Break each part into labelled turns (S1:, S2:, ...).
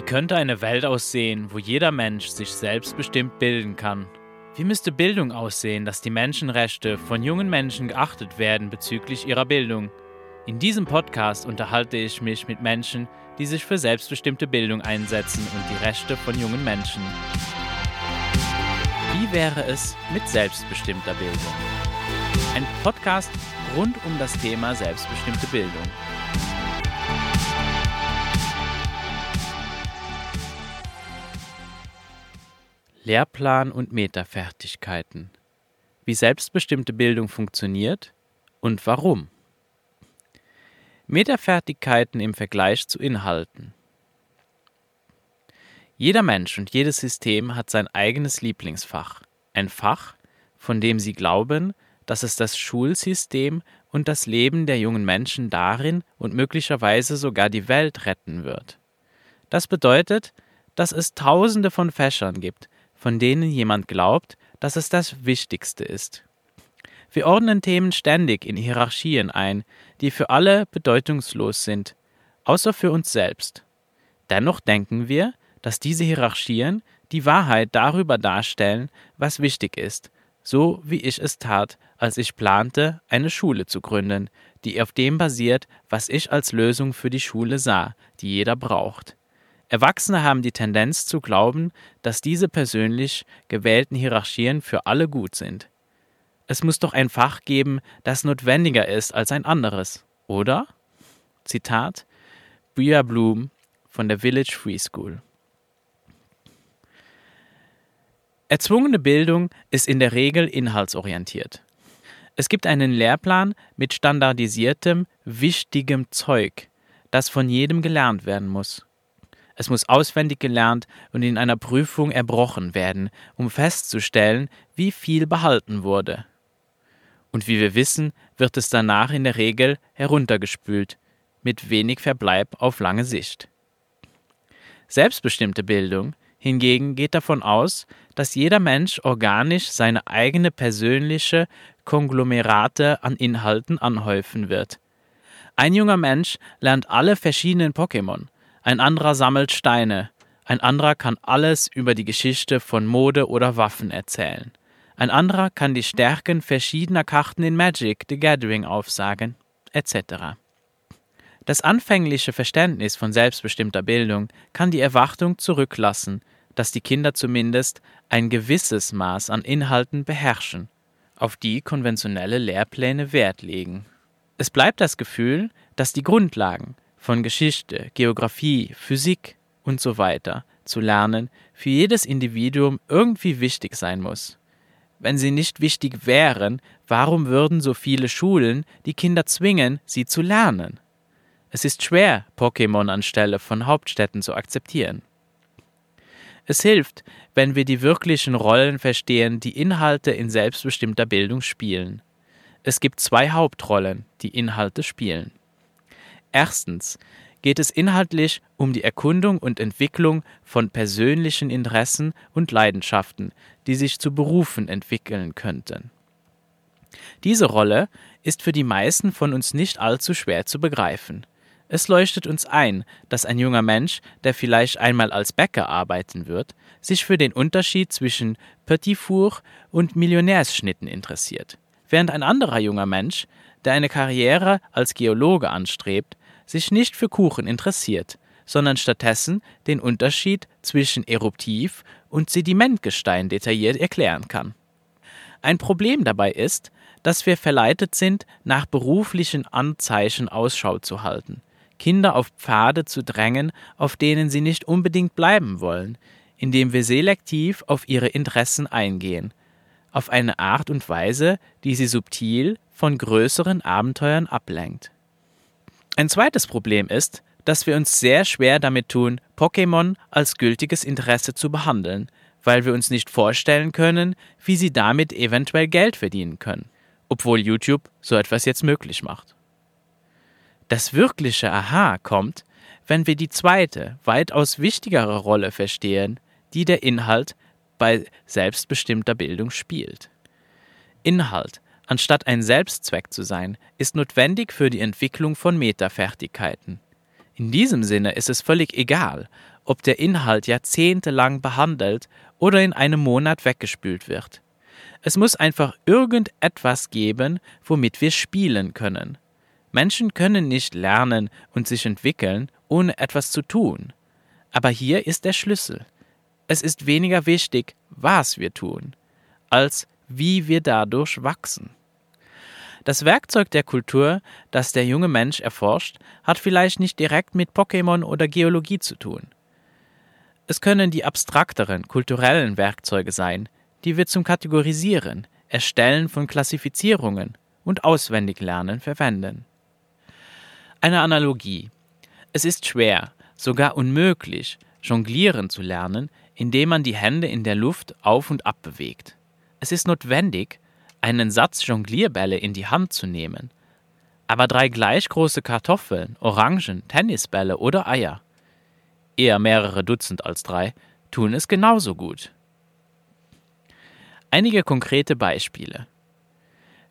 S1: Wie könnte eine Welt aussehen, wo jeder Mensch sich selbstbestimmt bilden kann? Wie müsste Bildung aussehen, dass die Menschenrechte von jungen Menschen geachtet werden bezüglich ihrer Bildung? In diesem Podcast unterhalte ich mich mit Menschen, die sich für selbstbestimmte Bildung einsetzen und die Rechte von jungen Menschen. Wie wäre es mit selbstbestimmter Bildung? Ein Podcast rund um das Thema selbstbestimmte Bildung. Lehrplan und Metafertigkeiten. Wie selbstbestimmte Bildung funktioniert und warum. Metafertigkeiten im Vergleich zu Inhalten. Jeder Mensch und jedes System hat sein eigenes Lieblingsfach. Ein Fach, von dem sie glauben, dass es das Schulsystem und das Leben der jungen Menschen darin und möglicherweise sogar die Welt retten wird. Das bedeutet, dass es tausende von Fächern gibt, von denen jemand glaubt, dass es das Wichtigste ist. Wir ordnen Themen ständig in Hierarchien ein, die für alle bedeutungslos sind, außer für uns selbst. Dennoch denken wir, dass diese Hierarchien die Wahrheit darüber darstellen, was wichtig ist, so wie ich es tat, als ich plante, eine Schule zu gründen, die auf dem basiert, was ich als Lösung für die Schule sah, die jeder braucht. Erwachsene haben die Tendenz zu glauben, dass diese persönlich gewählten Hierarchien für alle gut sind. Es muss doch ein Fach geben, das notwendiger ist als ein anderes, oder? Zitat Bria Bloom von der Village Free School. Erzwungene Bildung ist in der Regel inhaltsorientiert. Es gibt einen Lehrplan mit standardisiertem, wichtigem Zeug, das von jedem gelernt werden muss. Es muss auswendig gelernt und in einer Prüfung erbrochen werden, um festzustellen, wie viel behalten wurde. Und wie wir wissen, wird es danach in der Regel heruntergespült, mit wenig Verbleib auf lange Sicht. Selbstbestimmte Bildung hingegen geht davon aus, dass jeder Mensch organisch seine eigene persönliche Konglomerate an Inhalten anhäufen wird. Ein junger Mensch lernt alle verschiedenen Pokémon, ein anderer sammelt Steine, ein anderer kann alles über die Geschichte von Mode oder Waffen erzählen. Ein anderer kann die Stärken verschiedener Karten in Magic the Gathering aufsagen, etc. Das anfängliche Verständnis von selbstbestimmter Bildung kann die Erwartung zurücklassen, dass die Kinder zumindest ein gewisses Maß an Inhalten beherrschen, auf die konventionelle Lehrpläne Wert legen. Es bleibt das Gefühl, dass die Grundlagen, von Geschichte, Geographie, Physik und so weiter zu lernen für jedes Individuum irgendwie wichtig sein muss. Wenn sie nicht wichtig wären, warum würden so viele Schulen die Kinder zwingen, sie zu lernen? Es ist schwer, Pokémon anstelle von Hauptstädten zu akzeptieren. Es hilft, wenn wir die wirklichen Rollen verstehen, die Inhalte in selbstbestimmter Bildung spielen. Es gibt zwei Hauptrollen, die Inhalte spielen. Erstens geht es inhaltlich um die Erkundung und Entwicklung von persönlichen Interessen und Leidenschaften, die sich zu Berufen entwickeln könnten. Diese Rolle ist für die meisten von uns nicht allzu schwer zu begreifen. Es leuchtet uns ein, dass ein junger Mensch, der vielleicht einmal als Bäcker arbeiten wird, sich für den Unterschied zwischen Petit Four und Millionärsschnitten interessiert, während ein anderer junger Mensch, der eine Karriere als Geologe anstrebt, sich nicht für Kuchen interessiert, sondern stattdessen den Unterschied zwischen Eruptiv- und Sedimentgestein detailliert erklären kann. Ein Problem dabei ist, dass wir verleitet sind, nach beruflichen Anzeichen Ausschau zu halten, Kinder auf Pfade zu drängen, auf denen sie nicht unbedingt bleiben wollen, indem wir selektiv auf ihre Interessen eingehen, auf eine Art und Weise, die sie subtil von größeren Abenteuern ablenkt. Ein zweites Problem ist, dass wir uns sehr schwer damit tun, Pokémon als gültiges Interesse zu behandeln, weil wir uns nicht vorstellen können, wie sie damit eventuell Geld verdienen können, obwohl YouTube so etwas jetzt möglich macht. Das wirkliche Aha kommt, wenn wir die zweite, weitaus wichtigere Rolle verstehen, die der Inhalt bei selbstbestimmter Bildung spielt. Inhalt anstatt ein Selbstzweck zu sein, ist notwendig für die Entwicklung von Metafertigkeiten. In diesem Sinne ist es völlig egal, ob der Inhalt jahrzehntelang behandelt oder in einem Monat weggespült wird. Es muss einfach irgendetwas geben, womit wir spielen können. Menschen können nicht lernen und sich entwickeln, ohne etwas zu tun. Aber hier ist der Schlüssel. Es ist weniger wichtig, was wir tun, als wie wir dadurch wachsen. Das Werkzeug der Kultur, das der junge Mensch erforscht, hat vielleicht nicht direkt mit Pokémon oder Geologie zu tun. Es können die abstrakteren, kulturellen Werkzeuge sein, die wir zum Kategorisieren, Erstellen von Klassifizierungen und Auswendiglernen verwenden. Eine Analogie. Es ist schwer, sogar unmöglich, jonglieren zu lernen, indem man die Hände in der Luft auf und ab bewegt. Es ist notwendig, einen Satz Jonglierbälle in die Hand zu nehmen. Aber drei gleich große Kartoffeln, Orangen, Tennisbälle oder Eier, eher mehrere Dutzend als drei, tun es genauso gut. Einige konkrete Beispiele.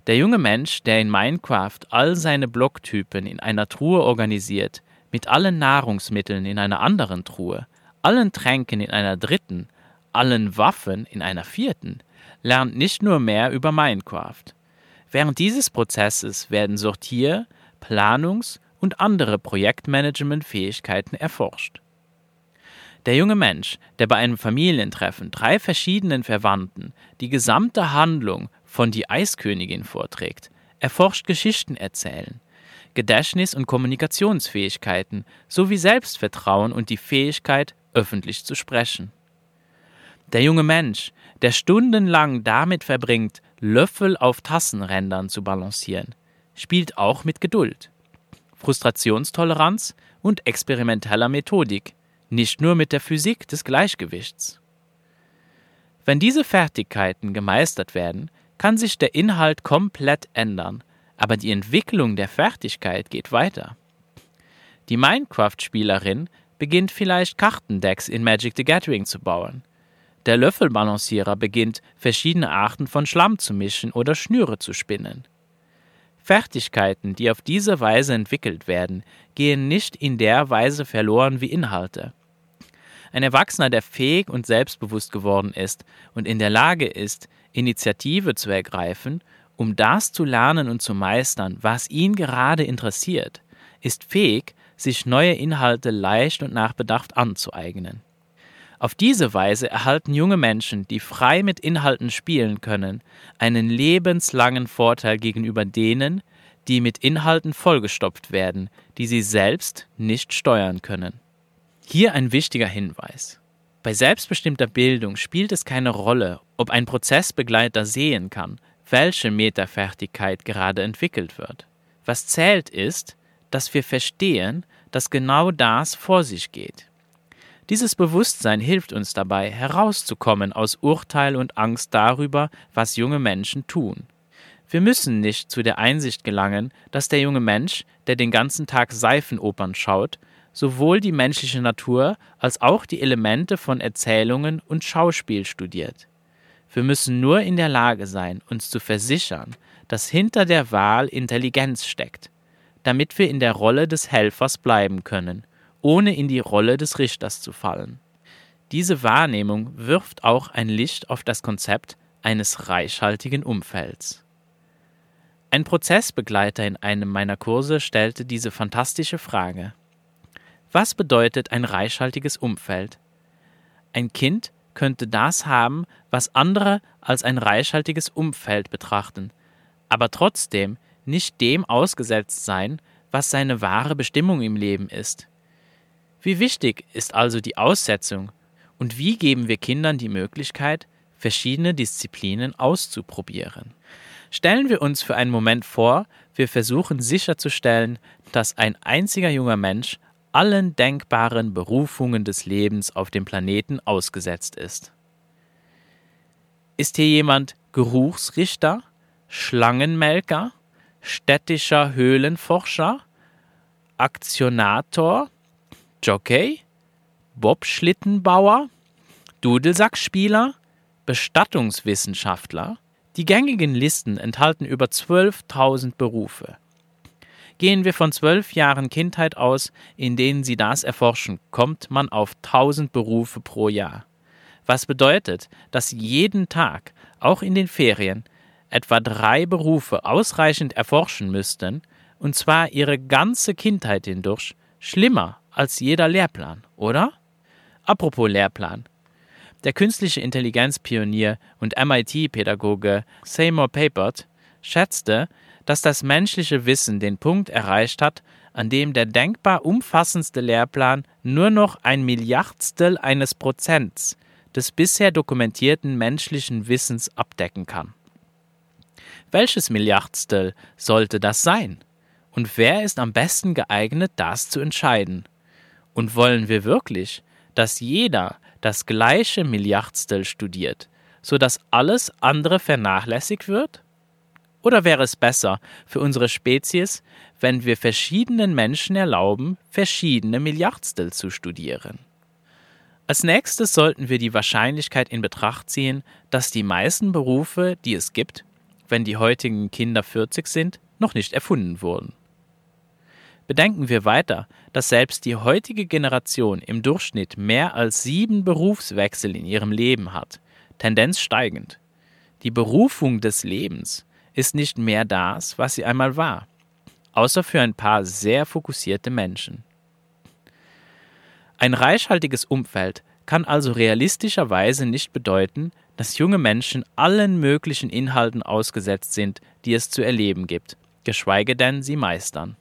S1: Der junge Mensch, der in Minecraft all seine Blocktypen in einer Truhe organisiert, mit allen Nahrungsmitteln in einer anderen Truhe, allen Tränken in einer dritten, allen Waffen in einer vierten, lernt nicht nur mehr über Minecraft. Während dieses Prozesses werden Sortier-, Planungs- und andere Projektmanagement-Fähigkeiten erforscht. Der junge Mensch, der bei einem Familientreffen drei verschiedenen Verwandten die gesamte Handlung von Die Eiskönigin vorträgt, erforscht Geschichten erzählen, Gedächtnis- und Kommunikationsfähigkeiten sowie Selbstvertrauen und die Fähigkeit, öffentlich zu sprechen. Der junge Mensch, der stundenlang damit verbringt, Löffel auf Tassenrändern zu balancieren, spielt auch mit Geduld, Frustrationstoleranz und experimenteller Methodik, nicht nur mit der Physik des Gleichgewichts. Wenn diese Fertigkeiten gemeistert werden, kann sich der Inhalt komplett ändern, aber die Entwicklung der Fertigkeit geht weiter. Die Minecraft-Spielerin beginnt vielleicht Kartendecks in Magic the Gathering zu bauen. Der Löffelbalancierer beginnt, verschiedene Arten von Schlamm zu mischen oder Schnüre zu spinnen. Fertigkeiten, die auf diese Weise entwickelt werden, gehen nicht in der Weise verloren wie Inhalte. Ein Erwachsener, der fähig und selbstbewusst geworden ist und in der Lage ist, Initiative zu ergreifen, um das zu lernen und zu meistern, was ihn gerade interessiert, ist fähig, sich neue Inhalte leicht und nach Bedacht anzueignen. Auf diese Weise erhalten junge Menschen, die frei mit Inhalten spielen können, einen lebenslangen Vorteil gegenüber denen, die mit Inhalten vollgestopft werden, die sie selbst nicht steuern können. Hier ein wichtiger Hinweis. Bei selbstbestimmter Bildung spielt es keine Rolle, ob ein Prozessbegleiter sehen kann, welche Metafertigkeit gerade entwickelt wird. Was zählt ist, dass wir verstehen, dass genau das vor sich geht. Dieses Bewusstsein hilft uns dabei, herauszukommen aus Urteil und Angst darüber, was junge Menschen tun. Wir müssen nicht zu der Einsicht gelangen, dass der junge Mensch, der den ganzen Tag Seifenopern schaut, sowohl die menschliche Natur als auch die Elemente von Erzählungen und Schauspiel studiert. Wir müssen nur in der Lage sein, uns zu versichern, dass hinter der Wahl Intelligenz steckt, damit wir in der Rolle des Helfers bleiben können ohne in die Rolle des Richters zu fallen. Diese Wahrnehmung wirft auch ein Licht auf das Konzept eines reichhaltigen Umfelds. Ein Prozessbegleiter in einem meiner Kurse stellte diese fantastische Frage. Was bedeutet ein reichhaltiges Umfeld? Ein Kind könnte das haben, was andere als ein reichhaltiges Umfeld betrachten, aber trotzdem nicht dem ausgesetzt sein, was seine wahre Bestimmung im Leben ist. Wie wichtig ist also die Aussetzung und wie geben wir Kindern die Möglichkeit, verschiedene Disziplinen auszuprobieren? Stellen wir uns für einen Moment vor, wir versuchen sicherzustellen, dass ein einziger junger Mensch allen denkbaren Berufungen des Lebens auf dem Planeten ausgesetzt ist. Ist hier jemand Geruchsrichter, Schlangenmelker, städtischer Höhlenforscher, Aktionator, Jockey, Bobschlittenbauer, Dudelsackspieler, Bestattungswissenschaftler. Die gängigen Listen enthalten über 12.000 Berufe. Gehen wir von zwölf Jahren Kindheit aus, in denen sie das erforschen, kommt man auf 1000 Berufe pro Jahr. Was bedeutet, dass jeden Tag, auch in den Ferien, etwa drei Berufe ausreichend erforschen müssten, und zwar ihre ganze Kindheit hindurch, schlimmer als jeder Lehrplan, oder? Apropos Lehrplan. Der künstliche Intelligenzpionier und MIT-Pädagoge Seymour Papert schätzte, dass das menschliche Wissen den Punkt erreicht hat, an dem der denkbar umfassendste Lehrplan nur noch ein Milliardstel eines Prozents des bisher dokumentierten menschlichen Wissens abdecken kann. Welches Milliardstel sollte das sein? Und wer ist am besten geeignet, das zu entscheiden? Und wollen wir wirklich, dass jeder das gleiche Milliardstel studiert, so dass alles andere vernachlässigt wird? Oder wäre es besser für unsere Spezies, wenn wir verschiedenen Menschen erlauben, verschiedene Milliardstel zu studieren? Als nächstes sollten wir die Wahrscheinlichkeit in Betracht ziehen, dass die meisten Berufe, die es gibt, wenn die heutigen Kinder 40 sind, noch nicht erfunden wurden. Bedenken wir weiter, dass selbst die heutige Generation im Durchschnitt mehr als sieben Berufswechsel in ihrem Leben hat, Tendenz steigend. Die Berufung des Lebens ist nicht mehr das, was sie einmal war, außer für ein paar sehr fokussierte Menschen. Ein reichhaltiges Umfeld kann also realistischerweise nicht bedeuten, dass junge Menschen allen möglichen Inhalten ausgesetzt sind, die es zu erleben gibt, geschweige denn sie meistern.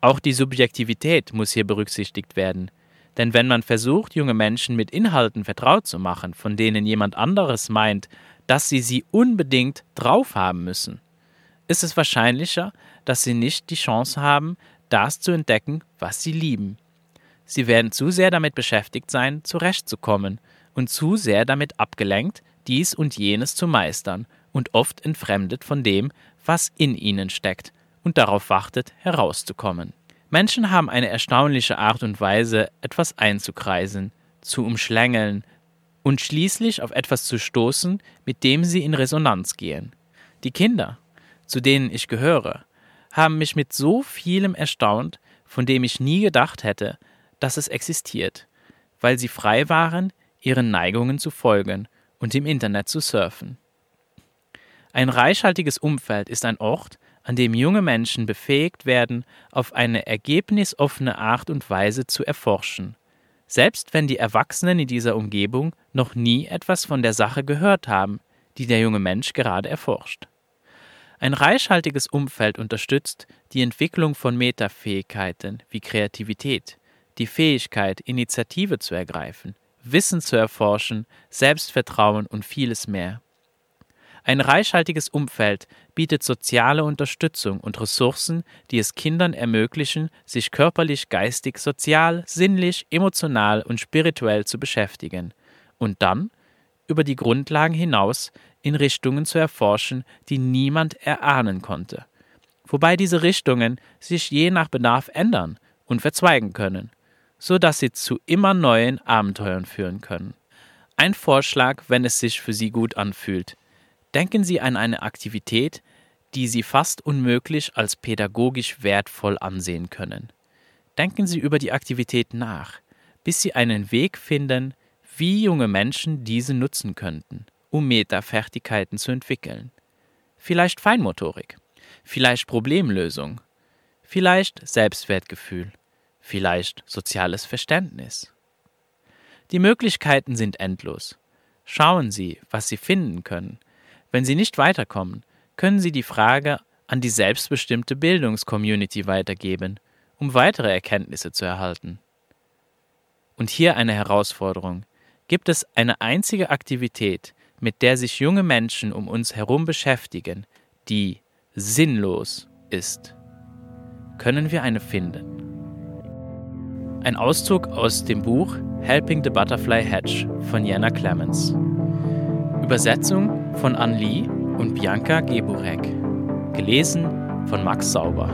S1: Auch die Subjektivität muss hier berücksichtigt werden. Denn wenn man versucht, junge Menschen mit Inhalten vertraut zu machen, von denen jemand anderes meint, dass sie sie unbedingt drauf haben müssen, ist es wahrscheinlicher, dass sie nicht die Chance haben, das zu entdecken, was sie lieben. Sie werden zu sehr damit beschäftigt sein, zurechtzukommen und zu sehr damit abgelenkt, dies und jenes zu meistern und oft entfremdet von dem, was in ihnen steckt und darauf wartet, herauszukommen. Menschen haben eine erstaunliche Art und Weise, etwas einzukreisen, zu umschlängeln und schließlich auf etwas zu stoßen, mit dem sie in Resonanz gehen. Die Kinder, zu denen ich gehöre, haben mich mit so vielem erstaunt, von dem ich nie gedacht hätte, dass es existiert, weil sie frei waren, ihren Neigungen zu folgen und im Internet zu surfen. Ein reichhaltiges Umfeld ist ein Ort, an dem junge Menschen befähigt werden, auf eine ergebnisoffene Art und Weise zu erforschen, selbst wenn die Erwachsenen in dieser Umgebung noch nie etwas von der Sache gehört haben, die der junge Mensch gerade erforscht. Ein reichhaltiges Umfeld unterstützt die Entwicklung von Metafähigkeiten wie Kreativität, die Fähigkeit, Initiative zu ergreifen, Wissen zu erforschen, Selbstvertrauen und vieles mehr. Ein reichhaltiges Umfeld bietet soziale Unterstützung und Ressourcen, die es Kindern ermöglichen, sich körperlich, geistig, sozial, sinnlich, emotional und spirituell zu beschäftigen und dann, über die Grundlagen hinaus, in Richtungen zu erforschen, die niemand erahnen konnte. Wobei diese Richtungen sich je nach Bedarf ändern und verzweigen können, so dass sie zu immer neuen Abenteuern führen können. Ein Vorschlag, wenn es sich für Sie gut anfühlt, Denken Sie an eine Aktivität, die Sie fast unmöglich als pädagogisch wertvoll ansehen können. Denken Sie über die Aktivität nach, bis Sie einen Weg finden, wie junge Menschen diese nutzen könnten, um Metafertigkeiten zu entwickeln. Vielleicht Feinmotorik, vielleicht Problemlösung, vielleicht Selbstwertgefühl, vielleicht soziales Verständnis. Die Möglichkeiten sind endlos. Schauen Sie, was Sie finden können wenn Sie nicht weiterkommen, können Sie die Frage an die selbstbestimmte Bildungscommunity weitergeben, um weitere Erkenntnisse zu erhalten. Und hier eine Herausforderung. Gibt es eine einzige Aktivität, mit der sich junge Menschen um uns herum beschäftigen, die sinnlos ist? Können wir eine finden? Ein Auszug aus dem Buch Helping the Butterfly Hatch von Jana Clemens. Übersetzung von Ann Lee und Bianca Geburek. Gelesen von Max Sauber.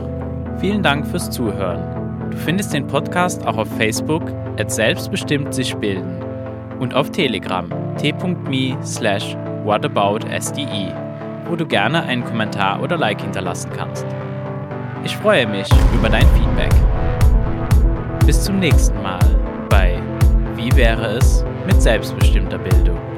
S1: Vielen Dank fürs Zuhören. Du findest den Podcast auch auf Facebook at selbstbestimmt sich bilden und auf Telegram t.me slash whataboutsde, wo du gerne einen Kommentar oder Like hinterlassen kannst. Ich freue mich über dein Feedback. Bis zum nächsten Mal bei Wie wäre es mit selbstbestimmter Bildung?